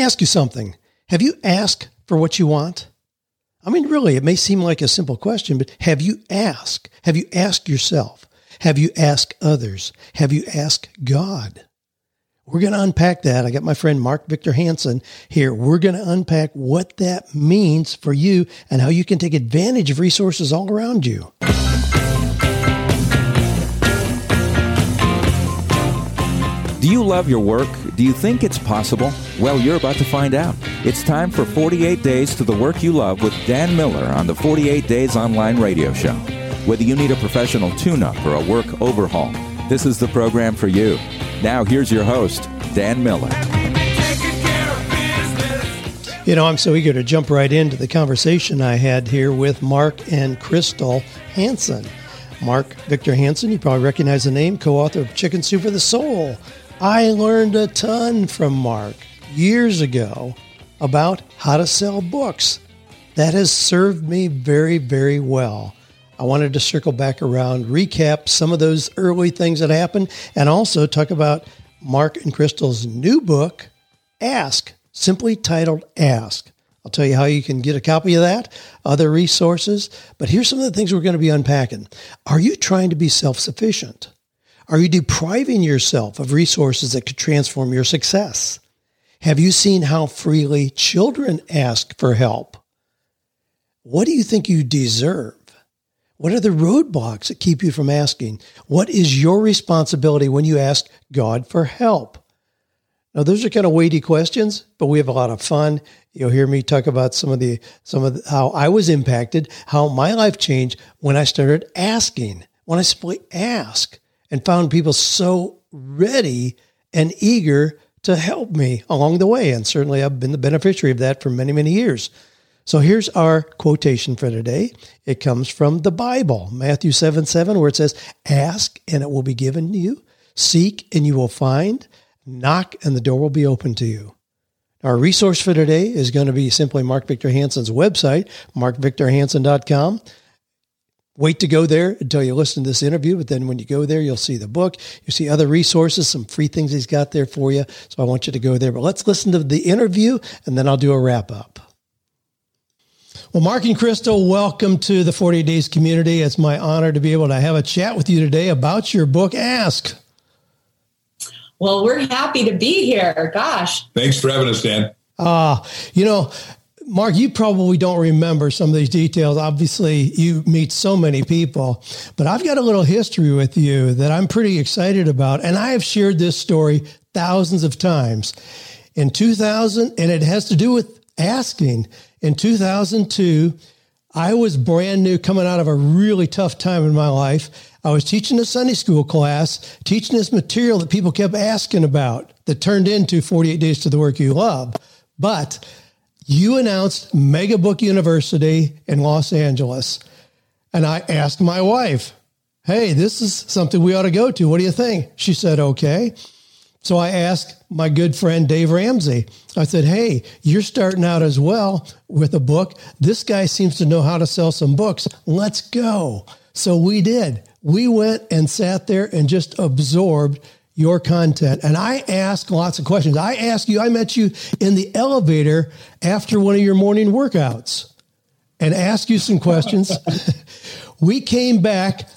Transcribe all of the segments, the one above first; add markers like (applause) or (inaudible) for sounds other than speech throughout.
ask you something. Have you asked for what you want? I mean, really, it may seem like a simple question, but have you asked? Have you asked yourself? Have you asked others? Have you asked God? We're going to unpack that. I got my friend Mark Victor Hansen here. We're going to unpack what that means for you and how you can take advantage of resources all around you. Do you love your work? Do you think it's possible? Well, you're about to find out. It's time for 48 Days to the Work You Love with Dan Miller on the 48 Days Online Radio Show. Whether you need a professional tune up or a work overhaul, this is the program for you. Now, here's your host, Dan Miller. You know, I'm so eager to jump right into the conversation I had here with Mark and Crystal Hansen. Mark Victor Hansen, you probably recognize the name, co author of Chicken Soup for the Soul I learned a ton from Mark years ago about how to sell books. That has served me very, very well. I wanted to circle back around, recap some of those early things that happened, and also talk about Mark and Crystal's new book, Ask, simply titled Ask. I'll tell you how you can get a copy of that, other resources. But here's some of the things we're going to be unpacking. Are you trying to be self sufficient? Are you depriving yourself of resources that could transform your success? Have you seen how freely children ask for help? What do you think you deserve? What are the roadblocks that keep you from asking? What is your responsibility when you ask God for help? Now, those are kind of weighty questions, but we have a lot of fun. You'll hear me talk about some of the some of the, how I was impacted, how my life changed when I started asking. When I simply ask, and found people so ready and eager to help me along the way. And certainly I've been the beneficiary of that for many, many years. So here's our quotation for today. It comes from the Bible, Matthew 7 7, where it says, Ask and it will be given to you, seek and you will find, knock and the door will be open to you. Our resource for today is going to be simply Mark Victor Hansen's website, markvictorhansen.com wait to go there until you listen to this interview. But then when you go there, you'll see the book, you see other resources, some free things he's got there for you. So I want you to go there. But let's listen to the interview and then I'll do a wrap up. Well, Mark and Crystal, welcome to the 40 Days community. It's my honor to be able to have a chat with you today about your book, Ask. Well, we're happy to be here. Gosh. Thanks for having us, Dan. Ah, uh, you know, Mark, you probably don't remember some of these details. Obviously, you meet so many people, but I've got a little history with you that I'm pretty excited about. And I have shared this story thousands of times. In 2000, and it has to do with asking. In 2002, I was brand new coming out of a really tough time in my life. I was teaching a Sunday school class, teaching this material that people kept asking about that turned into 48 Days to the Work You Love. But you announced Mega Book University in Los Angeles. And I asked my wife, Hey, this is something we ought to go to. What do you think? She said, Okay. So I asked my good friend Dave Ramsey. I said, Hey, you're starting out as well with a book. This guy seems to know how to sell some books. Let's go. So we did. We went and sat there and just absorbed your content. And I ask lots of questions. I ask you, I met you in the elevator after one of your morning workouts and ask you some questions. (laughs) we came back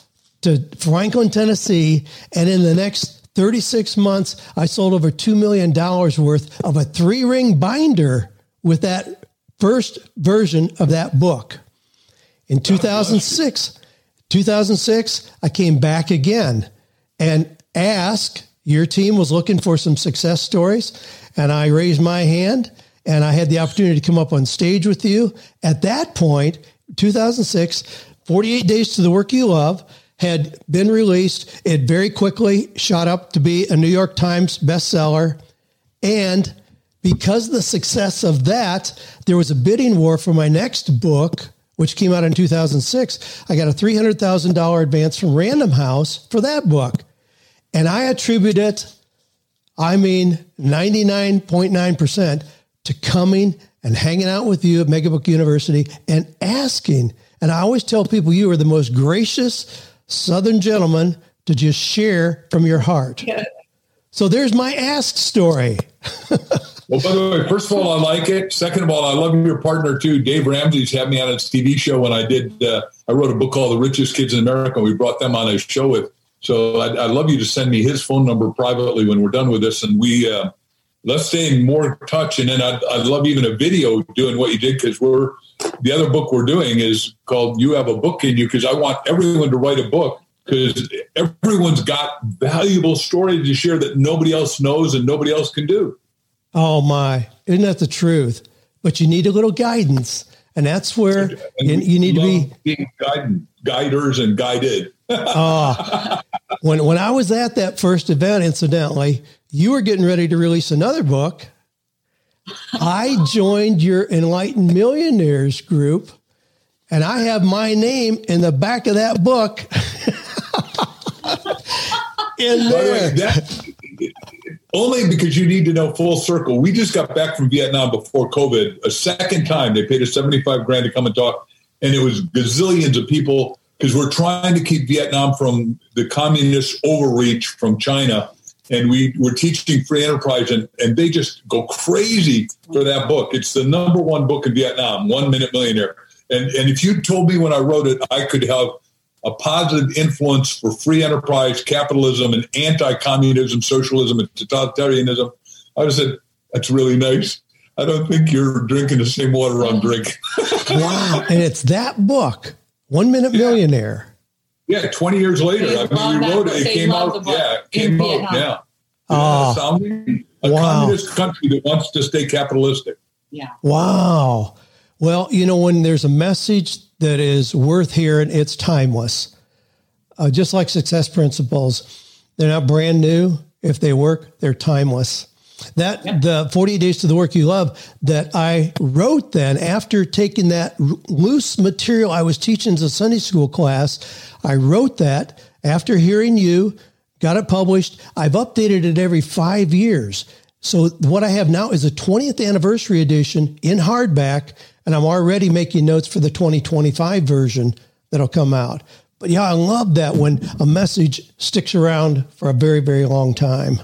to Franklin, Tennessee, and in the next 36 months, I sold over $2 million worth of a three ring binder with that first version of that book. In 2006, 2006, I came back again and asked your team was looking for some success stories, and I raised my hand and I had the opportunity to come up on stage with you. At that point, 2006, 48 Days to the Work You Love had been released. It very quickly shot up to be a New York Times bestseller. And because the success of that, there was a bidding war for my next book, which came out in 2006. I got a $300,000 advance from Random House for that book. And I attribute it, I mean, 99.9% to coming and hanging out with you at Megabook University and asking. And I always tell people you are the most gracious Southern gentleman to just share from your heart. Yeah. So there's my ask story. (laughs) Well, by the way, first of all, I like it. Second of all, I love your partner too. Dave Ramsey's had me on his TV show when I did. Uh, I wrote a book called "The Richest Kids in America." We brought them on a show with. So I'd, I'd, love you to send me his phone number privately when we're done with this, and we uh, let's stay in more touch. And then I'd, I'd love even a video doing what you did because we're the other book we're doing is called "You Have a Book in You" because I want everyone to write a book because everyone's got valuable stories to share that nobody else knows and nobody else can do. Oh my, isn't that the truth? But you need a little guidance, and that's where and you, you, need to be being guided, guiders and guided. uh, (laughs) when when I was at that first event, incidentally, you were getting ready to release another book. I joined your Enlightened Millionaires group, and I have my name in the back of that book. (laughs) in there. That, only because you need to know full circle. We just got back from Vietnam before COVID a second time. They paid us 75 grand to come and talk. And it was gazillions of people because we're trying to keep Vietnam from the communist overreach from China. And we were teaching free enterprise, and, and they just go crazy for that book. It's the number one book in Vietnam, One Minute Millionaire. And, and if you told me when I wrote it, I could have a positive influence for free enterprise capitalism and anti-communism, socialism, and totalitarianism. I would have said, that's really nice. I don't think you're drinking the same water I'm drinking. (laughs) wow. And it's that book, One Minute yeah. Millionaire. Yeah, 20 years later. I mean, we wrote it. It came out. Yeah, it came out. Yeah. Oh, a wow. communist country that wants to stay capitalistic. Yeah. Wow. Well, you know, when there's a message that is worth hearing, it's timeless. Uh, just like success principles, they're not brand new. If they work, they're timeless. That the 48 days to the work you love that I wrote then after taking that loose material I was teaching as a Sunday school class, I wrote that after hearing you, got it published. I've updated it every five years. So what I have now is a 20th anniversary edition in hardback and I'm already making notes for the 2025 version that'll come out. But yeah, I love that when a message sticks around for a very, very long time.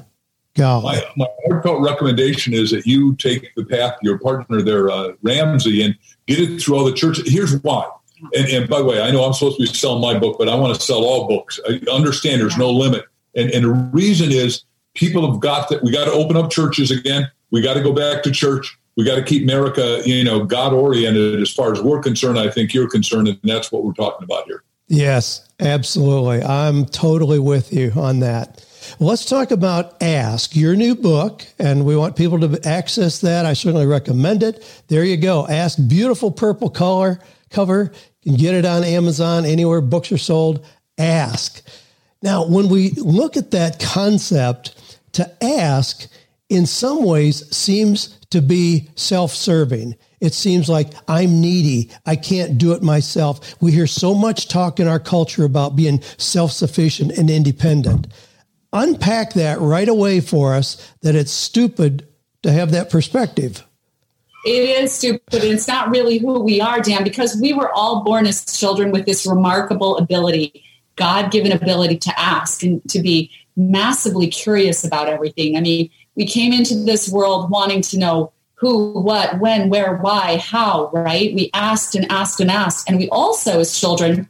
My, my heartfelt recommendation is that you take the path your partner there, uh, Ramsey, and get it through all the churches. Here's why. And, and, by the way, I know I'm supposed to be selling my book, but I want to sell all books. I understand there's no limit. And, and the reason is people have got that. We got to open up churches again. We got to go back to church we got to keep America, you know, God oriented as far as we're concerned. I think you're concerned, and that's what we're talking about here. Yes, absolutely. I'm totally with you on that. Let's talk about Ask, your new book, and we want people to access that. I certainly recommend it. There you go. Ask, beautiful purple color cover. You can get it on Amazon, anywhere books are sold. Ask. Now, when we look at that concept, to ask in some ways seems to be self serving. It seems like I'm needy. I can't do it myself. We hear so much talk in our culture about being self sufficient and independent. Unpack that right away for us that it's stupid to have that perspective. It is stupid. It's not really who we are, Dan, because we were all born as children with this remarkable ability, God given ability to ask and to be massively curious about everything. I mean, we came into this world wanting to know who, what, when, where, why, how, right? We asked and asked and asked. And we also, as children,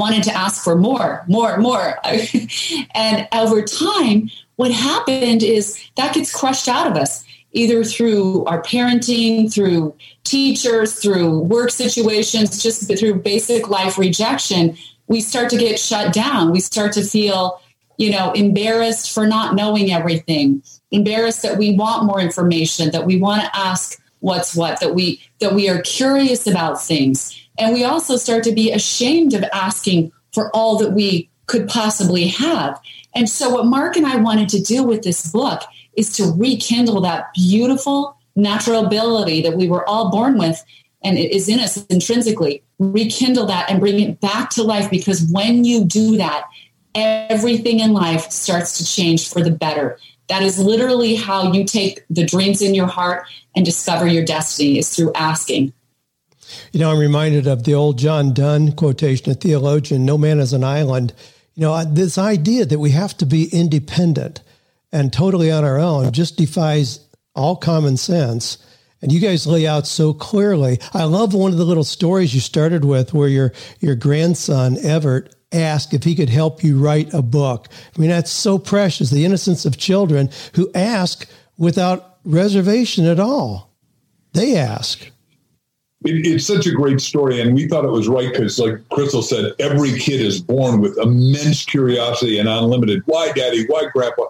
wanted to ask for more, more, more. (laughs) and over time, what happened is that gets crushed out of us, either through our parenting, through teachers, through work situations, just through basic life rejection. We start to get shut down. We start to feel you know, embarrassed for not knowing everything, embarrassed that we want more information, that we want to ask what's what, that we that we are curious about things. And we also start to be ashamed of asking for all that we could possibly have. And so what Mark and I wanted to do with this book is to rekindle that beautiful natural ability that we were all born with and it is in us intrinsically rekindle that and bring it back to life because when you do that everything in life starts to change for the better. That is literally how you take the dreams in your heart and discover your destiny is through asking. You know, I'm reminded of the old John Donne quotation, a theologian, no man is an island. You know, this idea that we have to be independent and totally on our own just defies all common sense. And you guys lay out so clearly. I love one of the little stories you started with where your, your grandson, Everett, asked if he could help you write a book. I mean, that's so precious. The innocence of children who ask without reservation at all. They ask. It, it's such a great story, and we thought it was right because, like Crystal said, every kid is born with immense curiosity and unlimited. Why, Daddy? Why, Grandpa?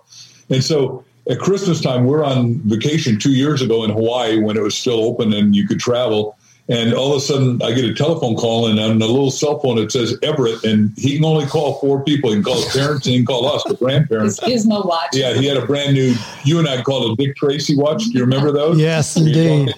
And so at Christmas time, we're on vacation two years ago in Hawaii when it was still open and you could travel. And all of a sudden, I get a telephone call, and on the little cell phone, it says Everett, and he can only call four people. He can call his parents, and he can call us, the grandparents. His Gizmo watch. Yeah, he had a brand new. You and I called a Dick Tracy watch. Do you remember those? Yes, indeed.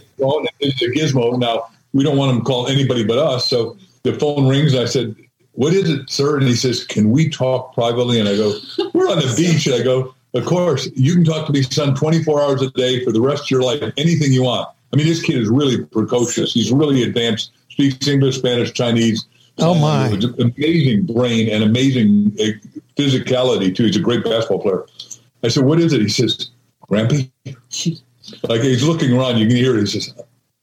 It's a Gizmo. Now we don't want him to call anybody but us. So the phone rings. and I said, "What is it, sir?" And he says, "Can we talk privately?" And I go, "We're on the (laughs) beach." And I go, "Of course, you can talk to me, son, 24 hours a day for the rest of your life. Anything you want." I mean, this kid is really precocious. He's really advanced. Speaks English, Spanish, Chinese. Oh my! Amazing brain and amazing uh, physicality too. He's a great basketball player. I said, "What is it?" He says, "Grampy." (laughs) like he's looking around. You can hear it. He says,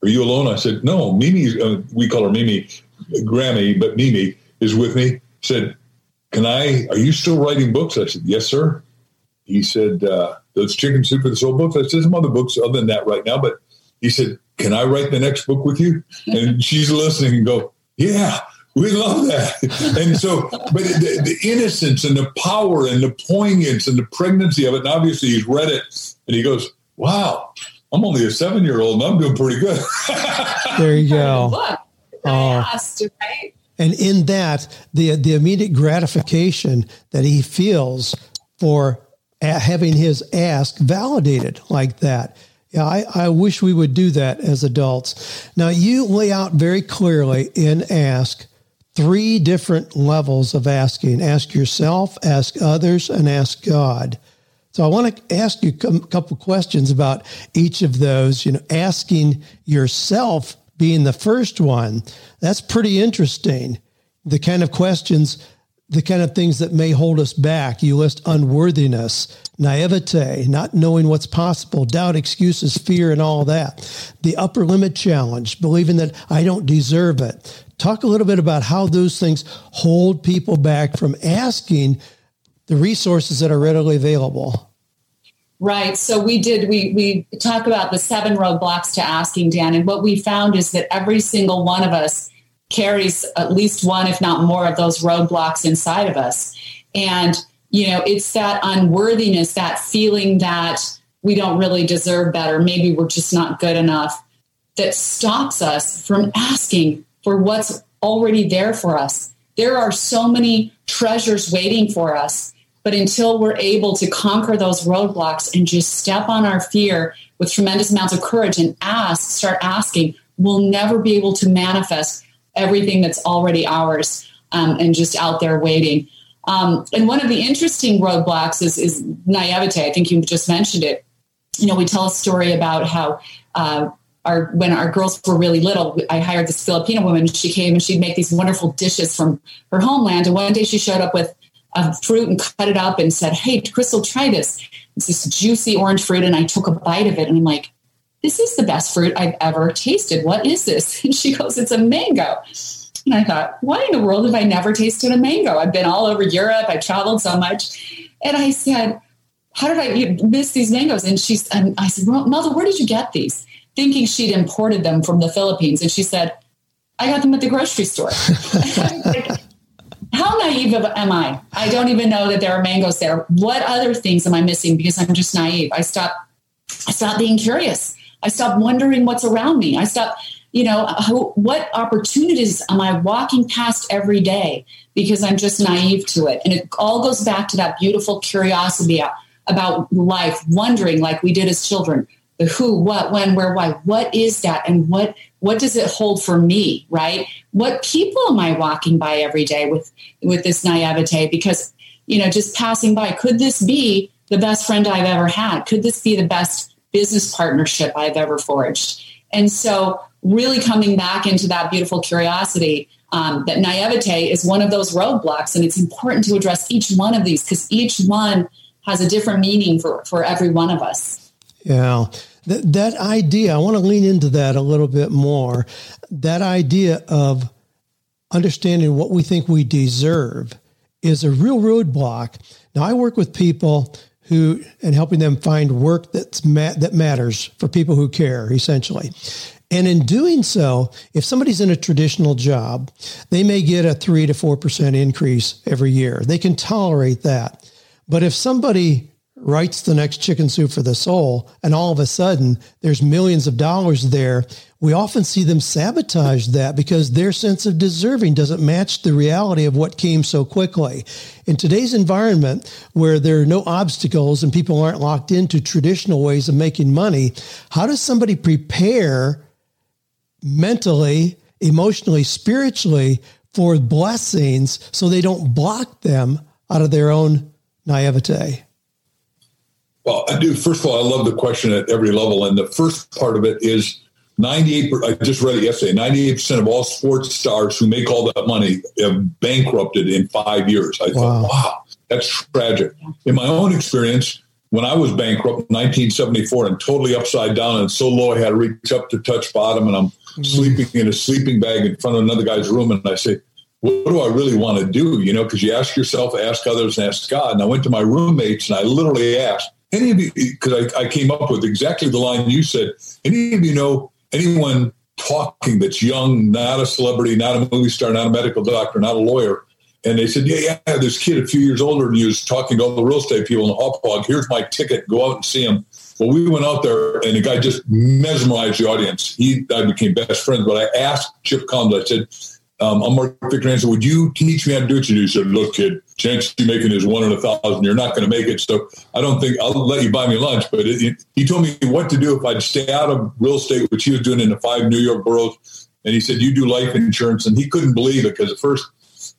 "Are you alone?" I said, "No, Mimi. Uh, we call her Mimi, Grammy, but Mimi is with me." He said, "Can I? Are you still writing books?" I said, "Yes, sir." He said, uh, "Those chicken soup for the soul books." I said, "Some other books other than that right now," but he said, Can I write the next book with you? And she's listening and go, Yeah, we love that. (laughs) And so, but the, the, innocence and the power and the poignance and the pregnancy of it, and obviously he's read it and he goes, Wow, I'm only a seven year old and I'm doing pretty good. (laughs) there you go. Look, I oh. asked, right? And in that, the the immediate gratification that he feels for having his ask validated like that yeah, I, I wish we would do that as adults. Now, you lay out very clearly in Ask three different levels of asking ask yourself, ask others, and ask God. So I want to ask you a couple questions about each of those. You know, asking yourself being the first one, that's pretty interesting. The kind of questions the kind of things that may hold us back. You list unworthiness, naivete, not knowing what's possible, doubt, excuses, fear, and all that. The upper limit challenge, believing that I don't deserve it. Talk a little bit about how those things hold people back from asking the resources that are readily available. Right. So we did, we, we talk about the seven roadblocks to asking, Dan. And what we found is that every single one of us carries at least one, if not more, of those roadblocks inside of us. And, you know, it's that unworthiness, that feeling that we don't really deserve better, maybe we're just not good enough, that stops us from asking for what's already there for us. There are so many treasures waiting for us. But until we're able to conquer those roadblocks and just step on our fear with tremendous amounts of courage and ask, start asking, we'll never be able to manifest everything that's already ours um, and just out there waiting. Um, and one of the interesting roadblocks is, is naivete. I think you just mentioned it. You know, we tell a story about how uh, our when our girls were really little, I hired this Filipino woman. She came and she'd make these wonderful dishes from her homeland. And one day she showed up with a fruit and cut it up and said, "Hey, Crystal, try this. It's this juicy orange fruit." And I took a bite of it, and I'm like, this is the best fruit I've ever tasted. What is this? (laughs) And she goes, it's a mango. And I thought, why in the world have I never tasted a mango? I've been all over Europe. I've traveled so much. And I said, how did I miss these mangoes? And she's, and I said, well, Mother, where did you get these? Thinking she'd imported them from the Philippines. And she said, I got them at the grocery store. (laughs) how naive am I? I don't even know that there are mangoes there. What other things am I missing because I'm just naive? I stop, I stopped being curious. I stop wondering what's around me. I stop, you know, what opportunities am I walking past every day because I'm just naive to it. And it all goes back to that beautiful curiosity about life, wondering like we did as children, the who, what, when, where, why. What is that, and what what does it hold for me? Right? What people am I walking by every day with with this naivete? Because you know, just passing by, could this be the best friend I've ever had? Could this be the best business partnership I've ever forged. And so, really coming back into that beautiful curiosity um, that naivete is one of those roadblocks. And it's important to address each one of these because each one has a different meaning for, for every one of us. Yeah. that, that idea, I want to lean into that a little bit more. That idea of understanding what we think we deserve is a real roadblock. Now, I work with people who and helping them find work that's ma- that matters for people who care, essentially. And in doing so, if somebody's in a traditional job, they may get a three to four percent increase every year. They can tolerate that. But if somebody writes the next chicken soup for the soul and all of a sudden there's millions of dollars there. We often see them sabotage that because their sense of deserving doesn't match the reality of what came so quickly. In today's environment where there are no obstacles and people aren't locked into traditional ways of making money how does somebody prepare mentally emotionally spiritually for blessings so they don't block them out of their own naivete well, I do. First of all, I love the question at every level. And the first part of it is 98, I just read it yesterday, 98% of all sports stars who make all that money have bankrupted in five years. I wow. thought, wow, that's tragic. In my own experience, when I was bankrupt in 1974 and totally upside down and so low I had to reach up to touch bottom and I'm mm-hmm. sleeping in a sleeping bag in front of another guy's room and I say, what do I really want to do? You know, because you ask yourself, ask others, and ask God. And I went to my roommates and I literally asked, any of you, because I, I came up with exactly the line you said, any of you know anyone talking that's young, not a celebrity, not a movie star, not a medical doctor, not a lawyer? And they said, yeah, yeah, this kid a few years older than you is talking to all the real estate people in the Hauppauge. Here's my ticket. Go out and see him. Well, we went out there and the guy just mesmerized the audience. He, I became best friends, but I asked Chip Collins, I said, um, I'm Mark Victor Hansen. Would you teach me how to do it? And he said, look, kid, chance you making is one in a thousand. You're not going to make it. So I don't think I'll let you buy me lunch. But it, it, he told me what to do if I'd stay out of real estate, which he was doing in the five New York boroughs. And he said, you do life insurance. And he couldn't believe it because the first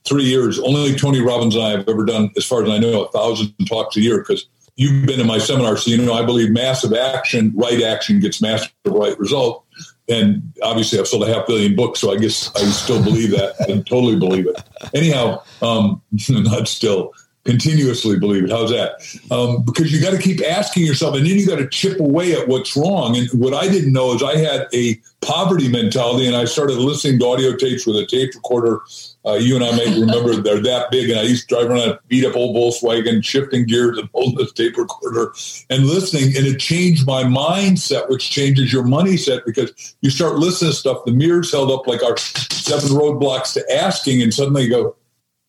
three years, only Tony Robbins and I have ever done, as far as I know, a thousand talks a year because you've been in my seminar. So, you know, I believe massive action, right action gets massive right result and obviously I've sold a half billion books, so I guess I still believe that and totally believe it. Anyhow, um, (laughs) not still continuously believe it. How's that? Um, because you got to keep asking yourself, and then you got to chip away at what's wrong. And what I didn't know is I had a poverty mentality, and I started listening to audio tapes with a tape recorder. Uh, you and I may remember they're that big, and I used to drive around a beat up old Volkswagen, shifting gears and holding this tape recorder and listening, and it changed my mindset, which changes your money set because you start listening to stuff. The mirrors held up like our seven roadblocks to asking, and suddenly you go,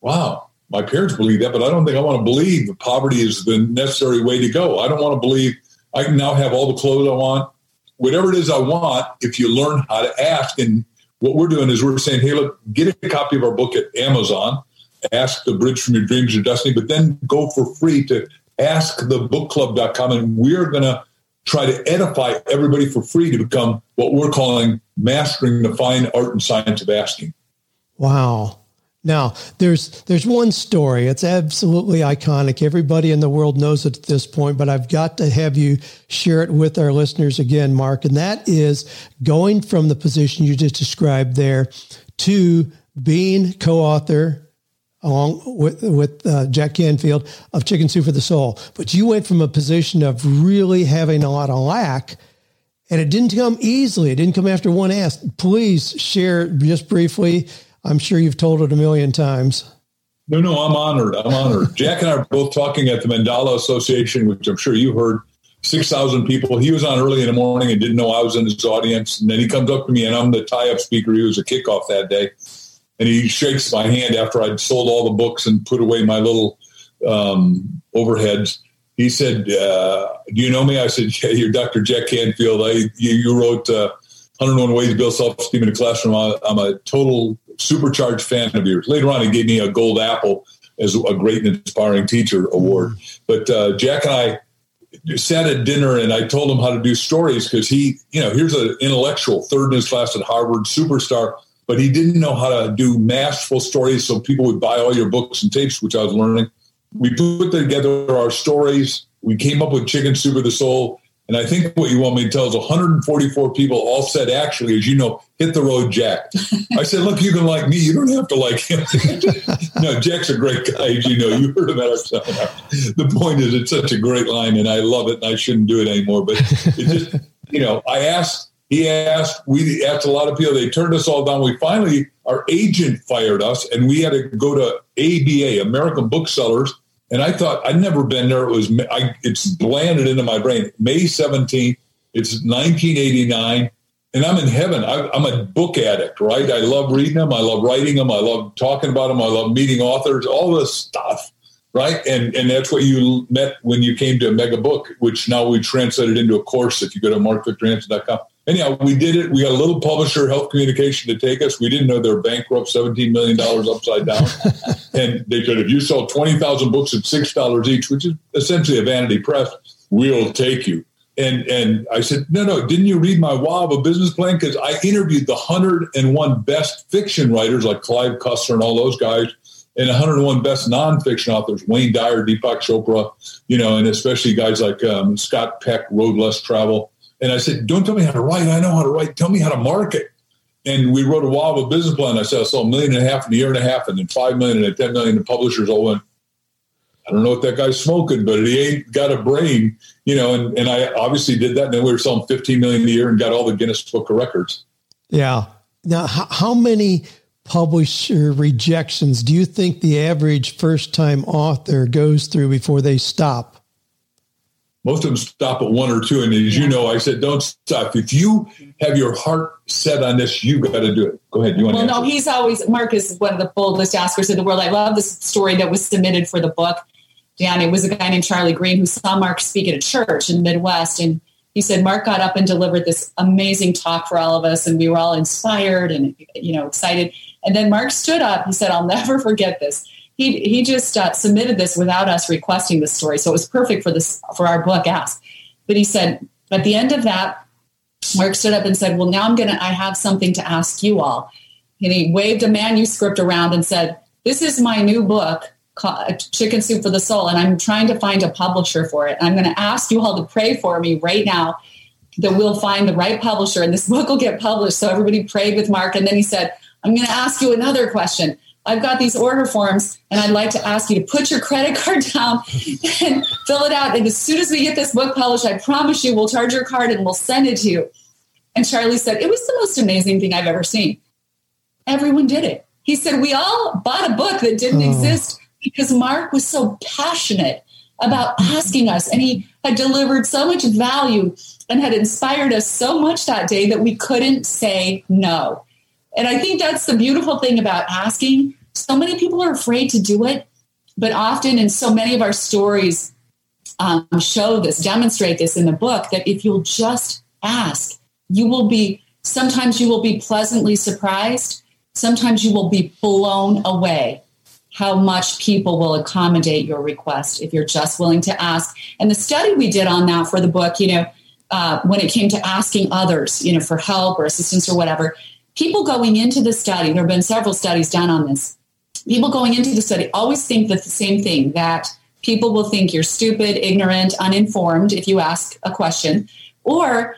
"Wow." My parents believe that, but I don't think I want to believe that poverty is the necessary way to go. I don't want to believe I can now have all the clothes I want, whatever it is I want. If you learn how to ask, and what we're doing is we're saying, hey, look, get a copy of our book at Amazon, ask the bridge from your dreams to destiny, but then go for free to askthebookclub.com, and we're going to try to edify everybody for free to become what we're calling mastering the fine art and science of asking. Wow. Now, there's there's one story. It's absolutely iconic. Everybody in the world knows it at this point, but I've got to have you share it with our listeners again, Mark. And that is going from the position you just described there to being co-author along with with uh, Jack Canfield of Chicken Soup for the Soul. But you went from a position of really having a lot of lack, and it didn't come easily. It didn't come after one ask. Please share just briefly I'm sure you've told it a million times. No, no, I'm honored. I'm honored. (laughs) Jack and I are both talking at the Mandala Association, which I'm sure you heard. 6,000 people. He was on early in the morning and didn't know I was in his audience. And then he comes up to me, and I'm the tie up speaker. He was a kickoff that day. And he shakes my hand after I'd sold all the books and put away my little um, overheads. He said, uh, Do you know me? I said, (laughs) Yeah, you're Dr. Jack Canfield. I, you, you wrote uh, 101 Ways to Build Self Esteem in the Classroom. I'm a total supercharged fan of yours. Later on, he gave me a gold apple as a great and inspiring teacher award. But uh, Jack and I sat at dinner and I told him how to do stories because he, you know, here's an intellectual, third in his class at Harvard, superstar, but he didn't know how to do masterful stories so people would buy all your books and tapes, which I was learning. We put together our stories. We came up with Chicken Soup for the Soul. And I think what you want me to tell is 144 people all said, actually, as you know, hit the road, Jack. (laughs) I said, look, you can like me. You don't have to like him. (laughs) no, Jack's a great guy, as you know. You heard him at our seminar. The point is, it's such a great line, and I love it, and I shouldn't do it anymore. But it just, you know, I asked, he asked, we asked a lot of people. They turned us all down. We finally, our agent fired us, and we had to go to ABA, American Booksellers. And I thought I'd never been there. It was I, it's landed into my brain. May 17th. It's 1989 and I'm in heaven. I, am a book addict, right? I love reading them. I love writing them. I love talking about them. I love meeting authors, all this stuff, right? And and that's what you met when you came to Mega Book, which now we translated into a course. If you go to markvictorhansen.com. Anyhow, we did it. We got a little publisher, Health Communication, to take us. We didn't know they were bankrupt, $17 million upside down. (laughs) and they said, if you sell 20,000 books at $6 each, which is essentially a vanity press, we'll take you and and I said, no, no, didn't you read my Wow of a Business Plan? Because I interviewed the 101 best fiction writers like Clive Cussler and all those guys, and 101 best nonfiction authors, Wayne Dyer, Deepak Chopra, you know, and especially guys like um, Scott Peck, Road Less Travel. And I said, don't tell me how to write. I know how to write. Tell me how to market. And we wrote a Wow of a Business Plan. I said, I saw a million and a half in a year and a half, and then five million and 10 million. The publishers all went, I don't know what that guy's smoking, but he ain't got a brain, you know. And, and I obviously did that. And then we were selling 15 million a year and got all the Guinness Book of Records. Yeah. Now, how, how many publisher rejections do you think the average first time author goes through before they stop? Most of them stop at one or two. And as you know, I said, don't stop. If you have your heart set on this, you got to do it. Go ahead. You want well, no, he's always, Mark is one of the boldest askers in the world. I love this story that was submitted for the book. Dan, it was a guy named Charlie Green who saw Mark speak at a church in the Midwest. And he said, Mark got up and delivered this amazing talk for all of us. And we were all inspired and, you know, excited. And then Mark stood up. He said, I'll never (laughs) forget this. He, he just uh, submitted this without us requesting the story. So it was perfect for this, for our book ask. But he said, at the end of that, Mark stood up and said, well, now I'm to, I have something to ask you all. And he waved a manuscript around and said, this is my new book Chicken Soup for the Soul, and I'm trying to find a publisher for it. And I'm going to ask you all to pray for me right now that we'll find the right publisher and this book will get published. So everybody prayed with Mark. And then he said, I'm going to ask you another question. I've got these order forms and I'd like to ask you to put your credit card (laughs) down and fill it out. And as soon as we get this book published, I promise you we'll charge your card and we'll send it to you. And Charlie said, It was the most amazing thing I've ever seen. Everyone did it. He said, We all bought a book that didn't oh. exist because Mark was so passionate about asking us and he had delivered so much value and had inspired us so much that day that we couldn't say no. And I think that's the beautiful thing about asking. So many people are afraid to do it, but often, and so many of our stories um, show this, demonstrate this in the book, that if you'll just ask, you will be, sometimes you will be pleasantly surprised, sometimes you will be blown away how much people will accommodate your request if you're just willing to ask. And the study we did on that for the book, you know, uh, when it came to asking others, you know, for help or assistance or whatever, people going into the study, there have been several studies done on this. People going into the study always think that the same thing that people will think you're stupid, ignorant, uninformed if you ask a question, or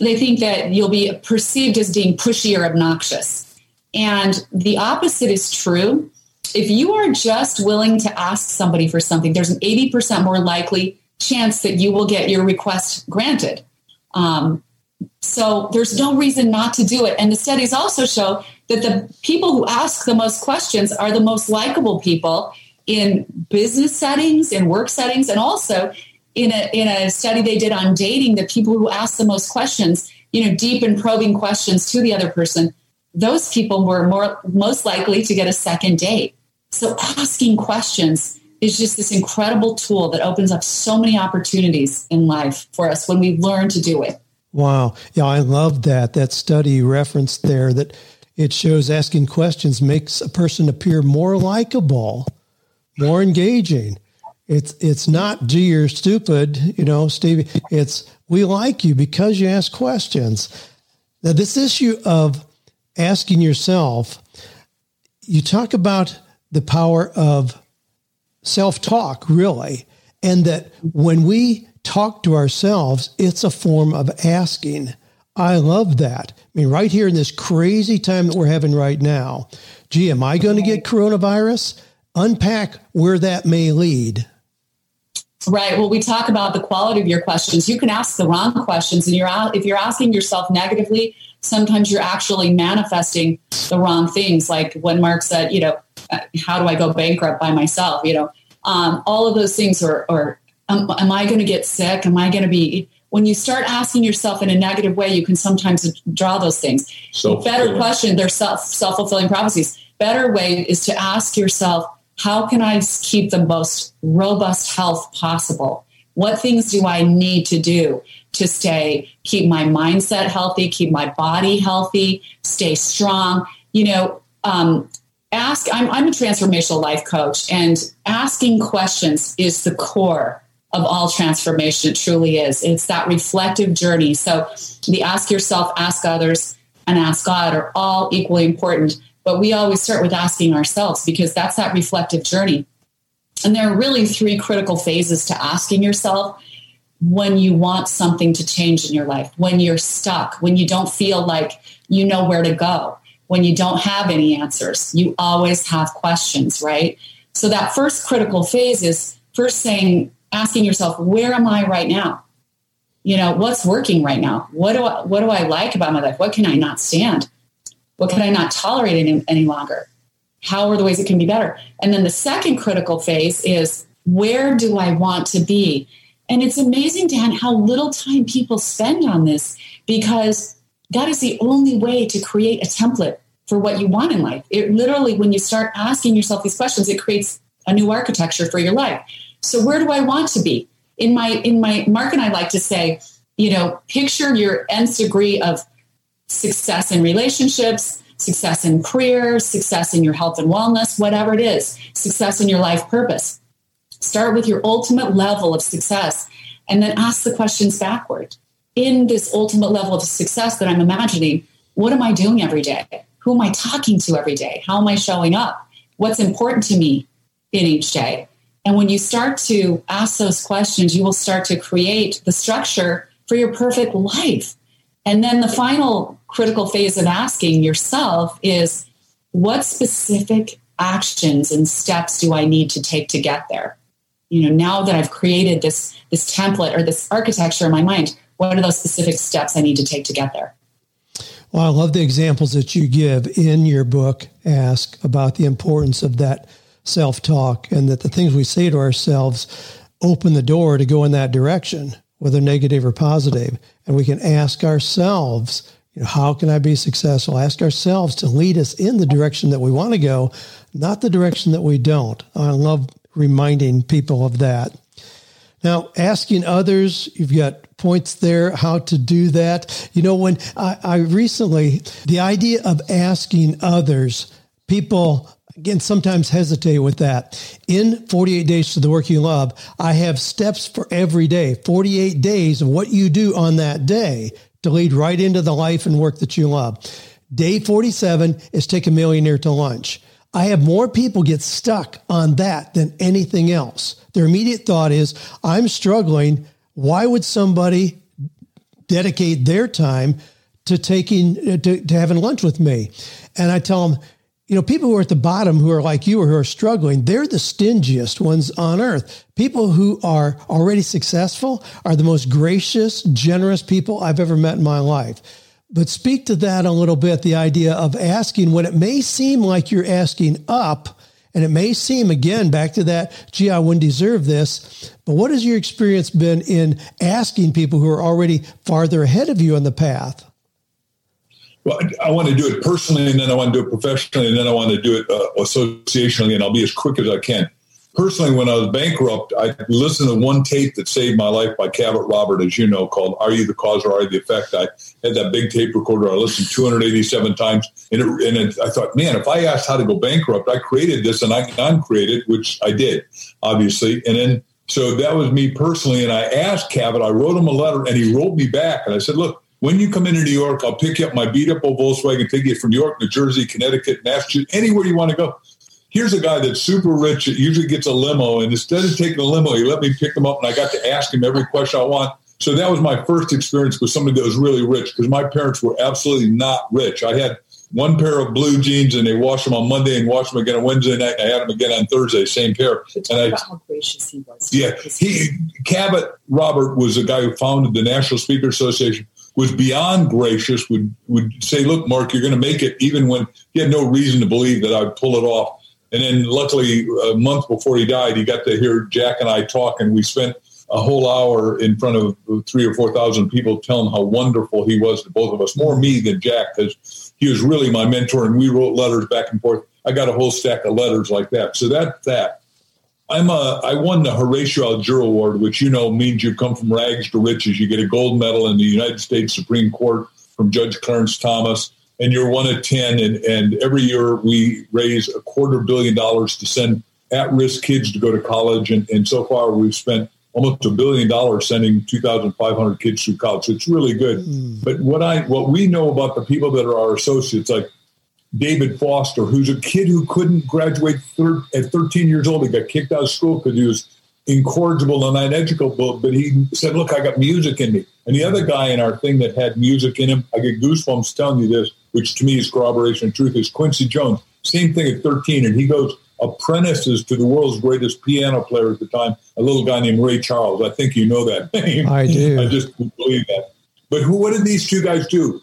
they think that you'll be perceived as being pushy or obnoxious. And the opposite is true if you are just willing to ask somebody for something, there's an 80% more likely chance that you will get your request granted. Um, so there's no reason not to do it. And the studies also show that the people who ask the most questions are the most likable people in business settings, in work settings, and also in a, in a study they did on dating, the people who ask the most questions, you know, deep and probing questions to the other person, those people were more most likely to get a second date. So asking questions is just this incredible tool that opens up so many opportunities in life for us when we learn to do it. Wow. Yeah, I love that. That study referenced there that it shows asking questions makes a person appear more likable, more engaging. It's it's not gee you're stupid, you know, Stevie. It's we like you because you ask questions. Now this issue of asking yourself, you talk about the power of self talk, really. And that when we talk to ourselves, it's a form of asking. I love that. I mean, right here in this crazy time that we're having right now, gee, am I going to get coronavirus? Unpack where that may lead. Right. Well, we talk about the quality of your questions. You can ask the wrong questions, and you're if you're asking yourself negatively, sometimes you're actually manifesting the wrong things. Like when Mark said, you know, how do I go bankrupt by myself? You know, um, all of those things are, or um, am I going to get sick? Am I going to be? When you start asking yourself in a negative way, you can sometimes draw those things. So better question. They're self self fulfilling prophecies. Better way is to ask yourself how can I keep the most robust health possible? What things do I need to do to stay, keep my mindset healthy, keep my body healthy, stay strong? You know, um, ask, I'm, I'm a transformational life coach, and asking questions is the core of all transformation. It truly is. It's that reflective journey. So the ask yourself, ask others, and ask God are all equally important. But we always start with asking ourselves because that's that reflective journey. And there are really three critical phases to asking yourself when you want something to change in your life, when you're stuck, when you don't feel like you know where to go, when you don't have any answers. You always have questions, right? So that first critical phase is first saying, asking yourself, where am I right now? You know, what's working right now? What do I, what do I like about my life? What can I not stand? What can I not tolerate any, any longer? How are the ways it can be better? And then the second critical phase is where do I want to be? And it's amazing, Dan, how little time people spend on this because that is the only way to create a template for what you want in life. It literally, when you start asking yourself these questions, it creates a new architecture for your life. So where do I want to be? In my in my Mark and I like to say, you know, picture your nth degree of success in relationships, success in career, success in your health and wellness, whatever it is, success in your life purpose. Start with your ultimate level of success and then ask the questions backward. In this ultimate level of success that I'm imagining, what am I doing every day? Who am I talking to every day? How am I showing up? What's important to me in each day? And when you start to ask those questions, you will start to create the structure for your perfect life. And then the final critical phase of asking yourself is what specific actions and steps do I need to take to get there? You know, now that I've created this this template or this architecture in my mind, what are those specific steps I need to take to get there? Well, I love the examples that you give in your book, Ask, about the importance of that self talk and that the things we say to ourselves open the door to go in that direction whether negative or positive. and we can ask ourselves, you know, how can I be successful? Ask ourselves to lead us in the direction that we want to go, not the direction that we don't. I love reminding people of that. Now, asking others, you've got points there how to do that. You know, when I, I recently, the idea of asking others, people again, sometimes hesitate with that. In 48 Days to the Work You Love, I have steps for every day, 48 days of what you do on that day to lead right into the life and work that you love. Day 47 is take a millionaire to lunch. I have more people get stuck on that than anything else. Their immediate thought is, I'm struggling. Why would somebody dedicate their time to taking to, to having lunch with me? And I tell them, you know, people who are at the bottom who are like you or who are struggling, they're the stingiest ones on earth. People who are already successful are the most gracious, generous people I've ever met in my life. But speak to that a little bit the idea of asking when it may seem like you're asking up, and it may seem again back to that, gee, I wouldn't deserve this. But what has your experience been in asking people who are already farther ahead of you on the path? Well, I want to do it personally, and then I want to do it professionally, and then I want to do it uh, associationally, and I'll be as quick as I can. Personally, when I was bankrupt, I listened to one tape that saved my life by Cavett Robert, as you know, called "Are You the Cause or Are You the Effect?" I had that big tape recorder. I listened 287 times, and, it, and it, I thought, man, if I asked how to go bankrupt, I created this, and I can uncreate it, which I did, obviously, and then. So that was me personally, and I asked Cavett. I wrote him a letter, and he wrote me back, and I said, "Look, when you come into New York, I'll pick you up my beat up old Volkswagen, take you from New York, New Jersey, Connecticut, Massachusetts, anywhere you want to go. Here's a guy that's super rich that usually gets a limo, and instead of taking a limo, he let me pick him up, and I got to ask him every question I want. So that was my first experience with somebody that was really rich because my parents were absolutely not rich. I had one pair of blue jeans and they wash them on Monday and wash them again on Wednesday night. I had them again on Thursday, same pair. and I, how gracious he was. Yeah, he Cavett Robert was a guy who founded the National Speaker Association. Was beyond gracious. Would would say, "Look, Mark, you're going to make it," even when he had no reason to believe that I'd pull it off. And then, luckily, a month before he died, he got to hear Jack and I talk, and we spent a whole hour in front of three or four thousand people telling how wonderful he was to both of us. More me than Jack, because he was really my mentor, and we wrote letters back and forth. I got a whole stack of letters like that. So that that I'm a I won the Horatio Alger Award, which you know means you come from rags to riches. You get a gold medal in the United States Supreme Court from Judge Clarence Thomas, and you're one of ten. And and every year we raise a quarter billion dollars to send at-risk kids to go to college, and, and so far we've spent almost a billion dollars sending 2,500 kids through college. So it's really good. Mm. But what I what we know about the people that are our associates, like David Foster, who's a kid who couldn't graduate thir- at 13 years old. He got kicked out of school because he was incorrigible and uneducable. But he said, "Look, I got music in me." And the other guy in our thing that had music in him, I get goosebumps telling you this, which to me is corroboration of truth, is Quincy Jones. Same thing at 13, and he goes apprentices to the world's greatest piano player at the time, a little guy named Ray Charles. I think you know that (laughs) name. I do. I just believe that. But who? What did these two guys do?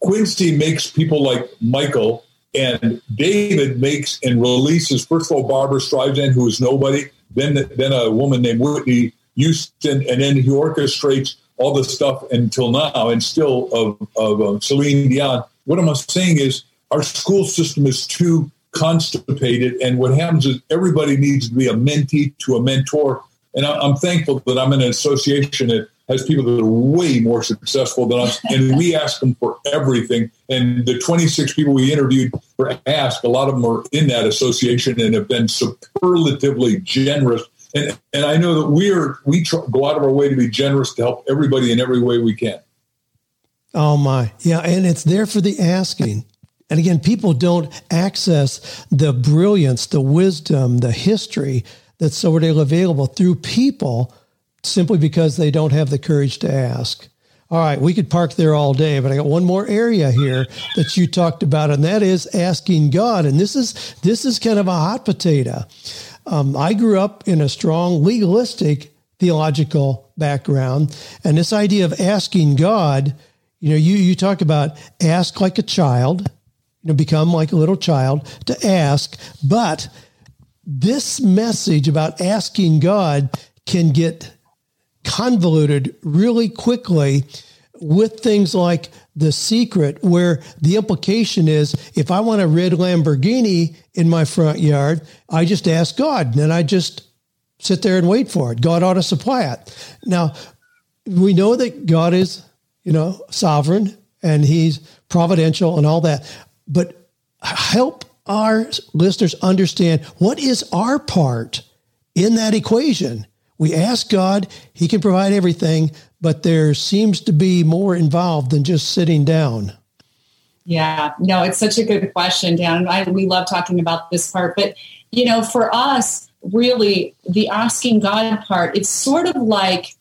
Quincy makes people like Michael and David makes and releases first of all Barbra Streisand, who is nobody, then then a woman named Whitney Houston, and then he orchestrates all the stuff until now, and still of of uh, Celine Dion. What I'm saying is our school system is too constipated. And what happens is everybody needs to be a mentee to a mentor. And I'm thankful that I'm in an association that has people that are way more successful than us. And we ask them for everything. And the 26 people we interviewed for Ask, a lot of them are in that association and have been superlatively generous. And, and I know that we are we go out of our way to be generous to help everybody in every way we can. Oh my, yeah, and it's there for the asking. And again, people don't access the brilliance, the wisdom, the history that's so readily available through people simply because they don't have the courage to ask. All right, we could park there all day, but I got one more area here that you talked about, and that is asking God. And this is this is kind of a hot potato. Um, I grew up in a strong legalistic theological background, and this idea of asking God, you know, you you talk about ask like a child, you know, become like a little child to ask. But this message about asking God can get convoluted really quickly with things like the secret, where the implication is if I want a red Lamborghini in my front yard, I just ask God and then I just sit there and wait for it. God ought to supply it. Now, we know that God is, you know, sovereign and he's providential and all that but help our listeners understand what is our part in that equation. We ask God, He can provide everything, but there seems to be more involved than just sitting down. Yeah, no, it's such a good question, Dan. I, we love talking about this part, but you know, for us, really, the asking God part, it's sort of like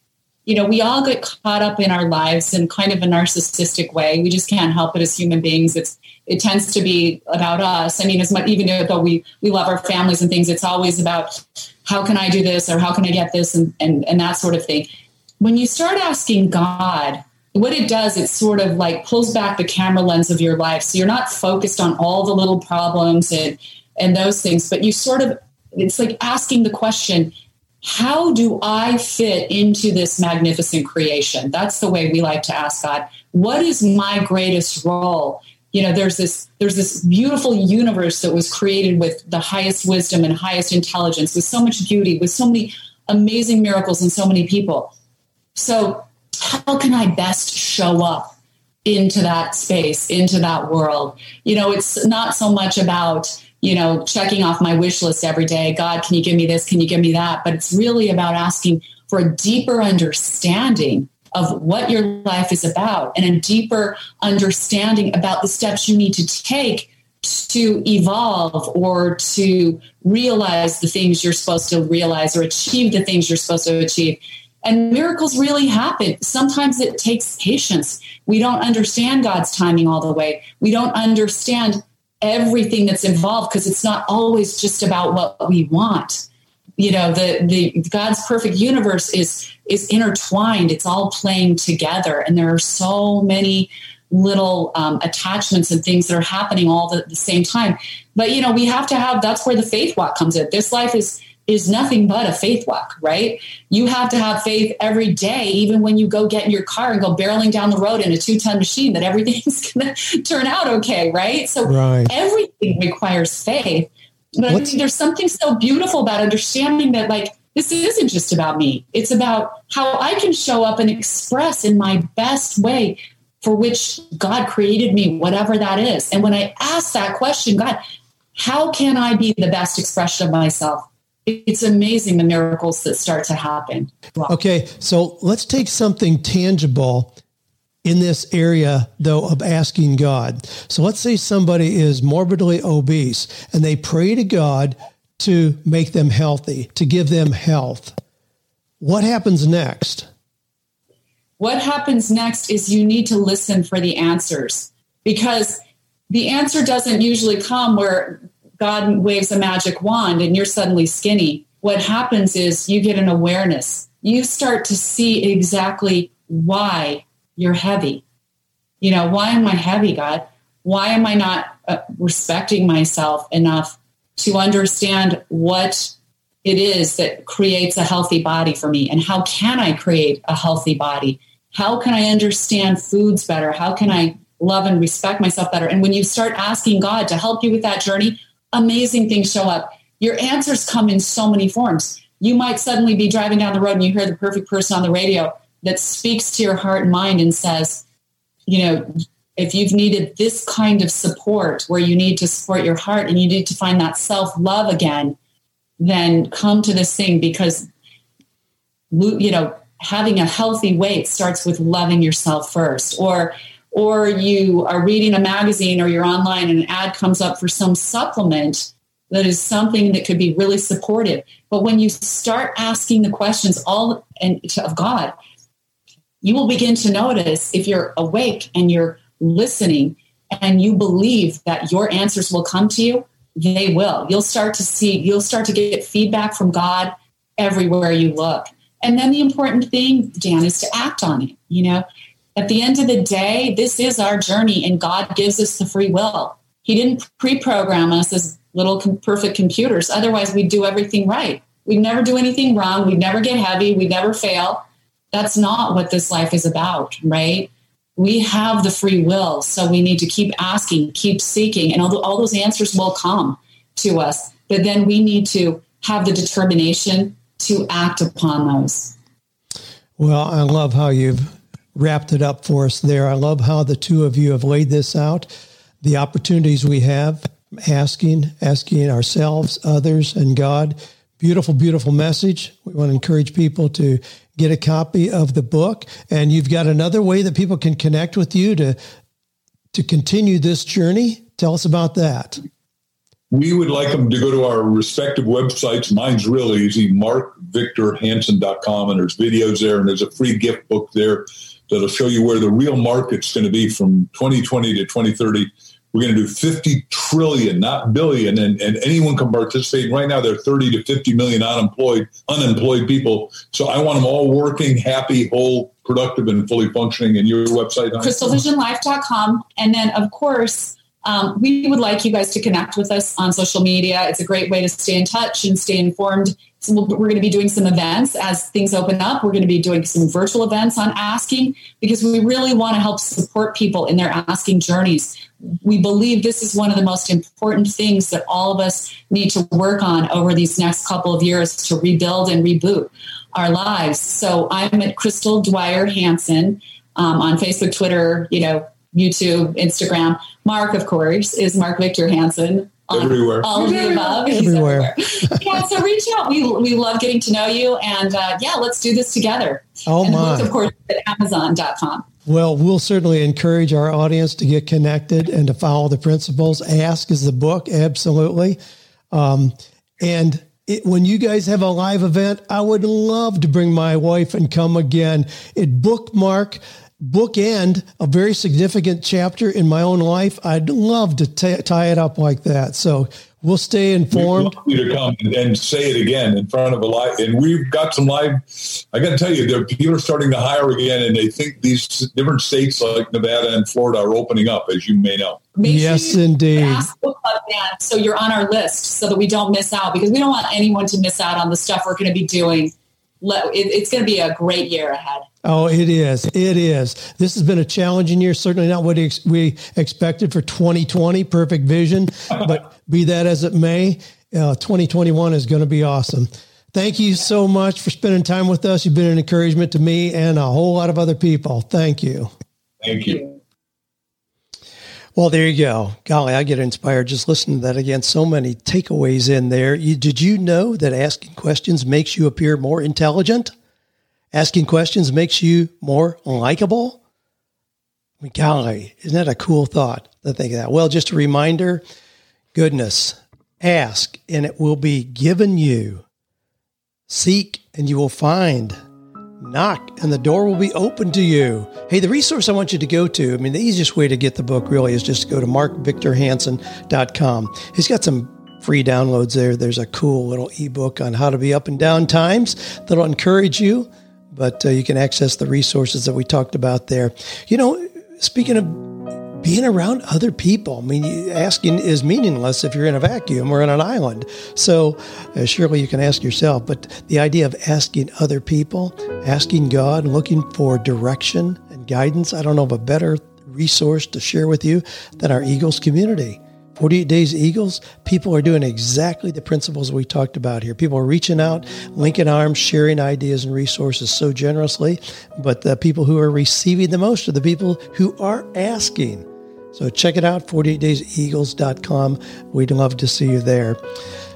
you know, we all get caught up in our lives in kind of a narcissistic way. We just can't help it as human beings. It's it tends to be about us. I mean, as much even though we we love our families and things, it's always about how can I do this or how can I get this and and, and that sort of thing. When you start asking God, what it does, it sort of like pulls back the camera lens of your life. So you're not focused on all the little problems and and those things, but you sort of it's like asking the question, how do I fit into this magnificent creation? That's the way we like to ask God. What is my greatest role? You know, there's this there's this beautiful universe that was created with the highest wisdom and highest intelligence, with so much beauty, with so many amazing miracles and so many people. So, how can I best show up into that space, into that world? You know, it's not so much about you know, checking off my wish list every day. God, can you give me this? Can you give me that? But it's really about asking for a deeper understanding of what your life is about and a deeper understanding about the steps you need to take to evolve or to realize the things you're supposed to realize or achieve the things you're supposed to achieve. And miracles really happen. Sometimes it takes patience. We don't understand God's timing all the way. We don't understand everything that's involved because it's not always just about what we want. You know, the the God's perfect universe is is intertwined. It's all playing together, and there are so many little um, attachments and things that are happening all at the same time. But you know, we have to have. That's where the faith walk comes in. This life is is nothing but a faith walk, right? You have to have faith every day, even when you go get in your car and go barreling down the road in a two ton machine, that everything's (laughs) going to turn out okay, right? So right. everything requires faith. But What's- I think there's something so beautiful about understanding that, like, this isn't just about me. It's about how I can show up and express in my best way for which God created me, whatever that is. And when I ask that question, God, how can I be the best expression of myself? it's amazing the miracles that start to happen. Okay, so let's take something tangible in this area though of asking God. So let's say somebody is morbidly obese and they pray to God to make them healthy, to give them health. What happens next? What happens next is you need to listen for the answers because the answer doesn't usually come where God waves a magic wand and you're suddenly skinny, what happens is you get an awareness. You start to see exactly why you're heavy. You know, why am I heavy, God? Why am I not uh, respecting myself enough to understand what it is that creates a healthy body for me? And how can I create a healthy body? How can I understand foods better? How can I love and respect myself better? And when you start asking God to help you with that journey, amazing things show up. Your answers come in so many forms. You might suddenly be driving down the road and you hear the perfect person on the radio that speaks to your heart and mind and says, you know, if you've needed this kind of support where you need to support your heart and you need to find that self love again, then come to this thing because, you know, having a healthy weight starts with loving yourself first. Or or you are reading a magazine or you're online and an ad comes up for some supplement that is something that could be really supportive. But when you start asking the questions all and of God, you will begin to notice if you're awake and you're listening and you believe that your answers will come to you, they will. You'll start to see, you'll start to get feedback from God everywhere you look. And then the important thing, Dan, is to act on it. You know, at the end of the day, this is our journey, and God gives us the free will. He didn't pre program us as little perfect computers. Otherwise, we'd do everything right. We'd never do anything wrong. We'd never get heavy. We'd never fail. That's not what this life is about, right? We have the free will. So we need to keep asking, keep seeking, and all, all those answers will come to us. But then we need to have the determination to act upon those. Well, I love how you've wrapped it up for us there. I love how the two of you have laid this out, the opportunities we have, asking, asking ourselves, others, and God. Beautiful, beautiful message. We want to encourage people to get a copy of the book. And you've got another way that people can connect with you to to continue this journey. Tell us about that. We would like them to go to our respective websites. Mine's really easy, markvictorhansen.com, and there's videos there, and there's a free gift book there that'll show you where the real market's going to be from 2020 to 2030. We're going to do 50 trillion, not billion, and, and anyone can participate. Right now, there are 30 to 50 million unemployed, unemployed people. So I want them all working, happy, whole, productive, and fully functioning. And your website, crystalvisionlife.com. And then, of course, um, we would like you guys to connect with us on social media. It's a great way to stay in touch and stay informed so we're going to be doing some events as things open up. We're going to be doing some virtual events on asking because we really want to help support people in their asking journeys. We believe this is one of the most important things that all of us need to work on over these next couple of years to rebuild and reboot our lives. So I'm at Crystal Dwyer Hansen um, on Facebook, Twitter, you know, YouTube, Instagram. Mark, of course, is Mark Victor Hansen everywhere. All of the above. Everywhere. everywhere. (laughs) yeah, so reach out. We, we love getting to know you. And uh, yeah, let's do this together. Oh, and my. Book, of course, at Amazon.com. Well, we'll certainly encourage our audience to get connected and to follow the principles. Ask is the book, absolutely. Um, and it, when you guys have a live event, I would love to bring my wife and come again. It bookmark bookend a very significant chapter in my own life. I'd love to t- tie it up like that. So we'll stay informed. We you to come and say it again in front of a live, and we've got some live. I got to tell you, there people are starting to hire again, and they think these different states like Nevada and Florida are opening up, as you may know. Make yes, sure indeed. Book Club so you're on our list, so that we don't miss out, because we don't want anyone to miss out on the stuff we're going to be doing. It's going to be a great year ahead. Oh, it is. It is. This has been a challenging year. Certainly not what we expected for 2020, perfect vision. (laughs) But be that as it may, uh, 2021 is going to be awesome. Thank you so much for spending time with us. You've been an encouragement to me and a whole lot of other people. Thank you. Thank you. Well, there you go. Golly, I get inspired just listening to that again. So many takeaways in there. You, did you know that asking questions makes you appear more intelligent? Asking questions makes you more likable. I mean, golly, isn't that a cool thought to think of that? Well, just a reminder goodness, ask and it will be given you. Seek and you will find. Knock and the door will be open to you. Hey, the resource I want you to go to, I mean, the easiest way to get the book really is just to go to markvictorhansen.com. He's got some free downloads there. There's a cool little ebook on how to be up and down times that'll encourage you but uh, you can access the resources that we talked about there. You know, speaking of being around other people, I mean, asking is meaningless if you're in a vacuum or in an island. So, uh, surely you can ask yourself, but the idea of asking other people, asking God, looking for direction and guidance, I don't know of a better resource to share with you than our Eagles community. 48 Days Eagles, people are doing exactly the principles we talked about here. People are reaching out, linking arms, sharing ideas and resources so generously. But the people who are receiving the most are the people who are asking. So check it out, 48dayseagles.com. We'd love to see you there.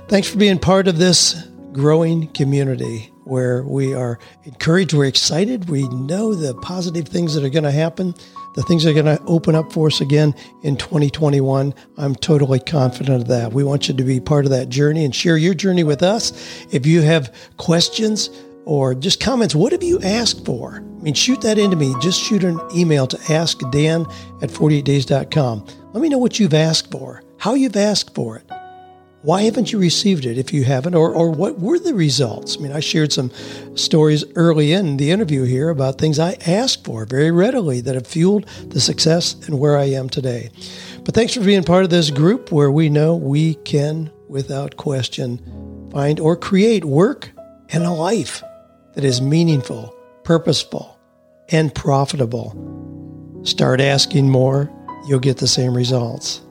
Thanks for being part of this growing community where we are encouraged, we're excited, we know the positive things that are going to happen the things are going to open up for us again in 2021. I'm totally confident of that. We want you to be part of that journey and share your journey with us. If you have questions or just comments, what have you asked for? I mean, shoot that into me. Just shoot an email to askdan at 48days.com. Let me know what you've asked for, how you've asked for it. Why haven't you received it if you haven't? Or, or what were the results? I mean, I shared some stories early in the interview here about things I asked for very readily that have fueled the success and where I am today. But thanks for being part of this group where we know we can, without question, find or create work and a life that is meaningful, purposeful, and profitable. Start asking more, you'll get the same results.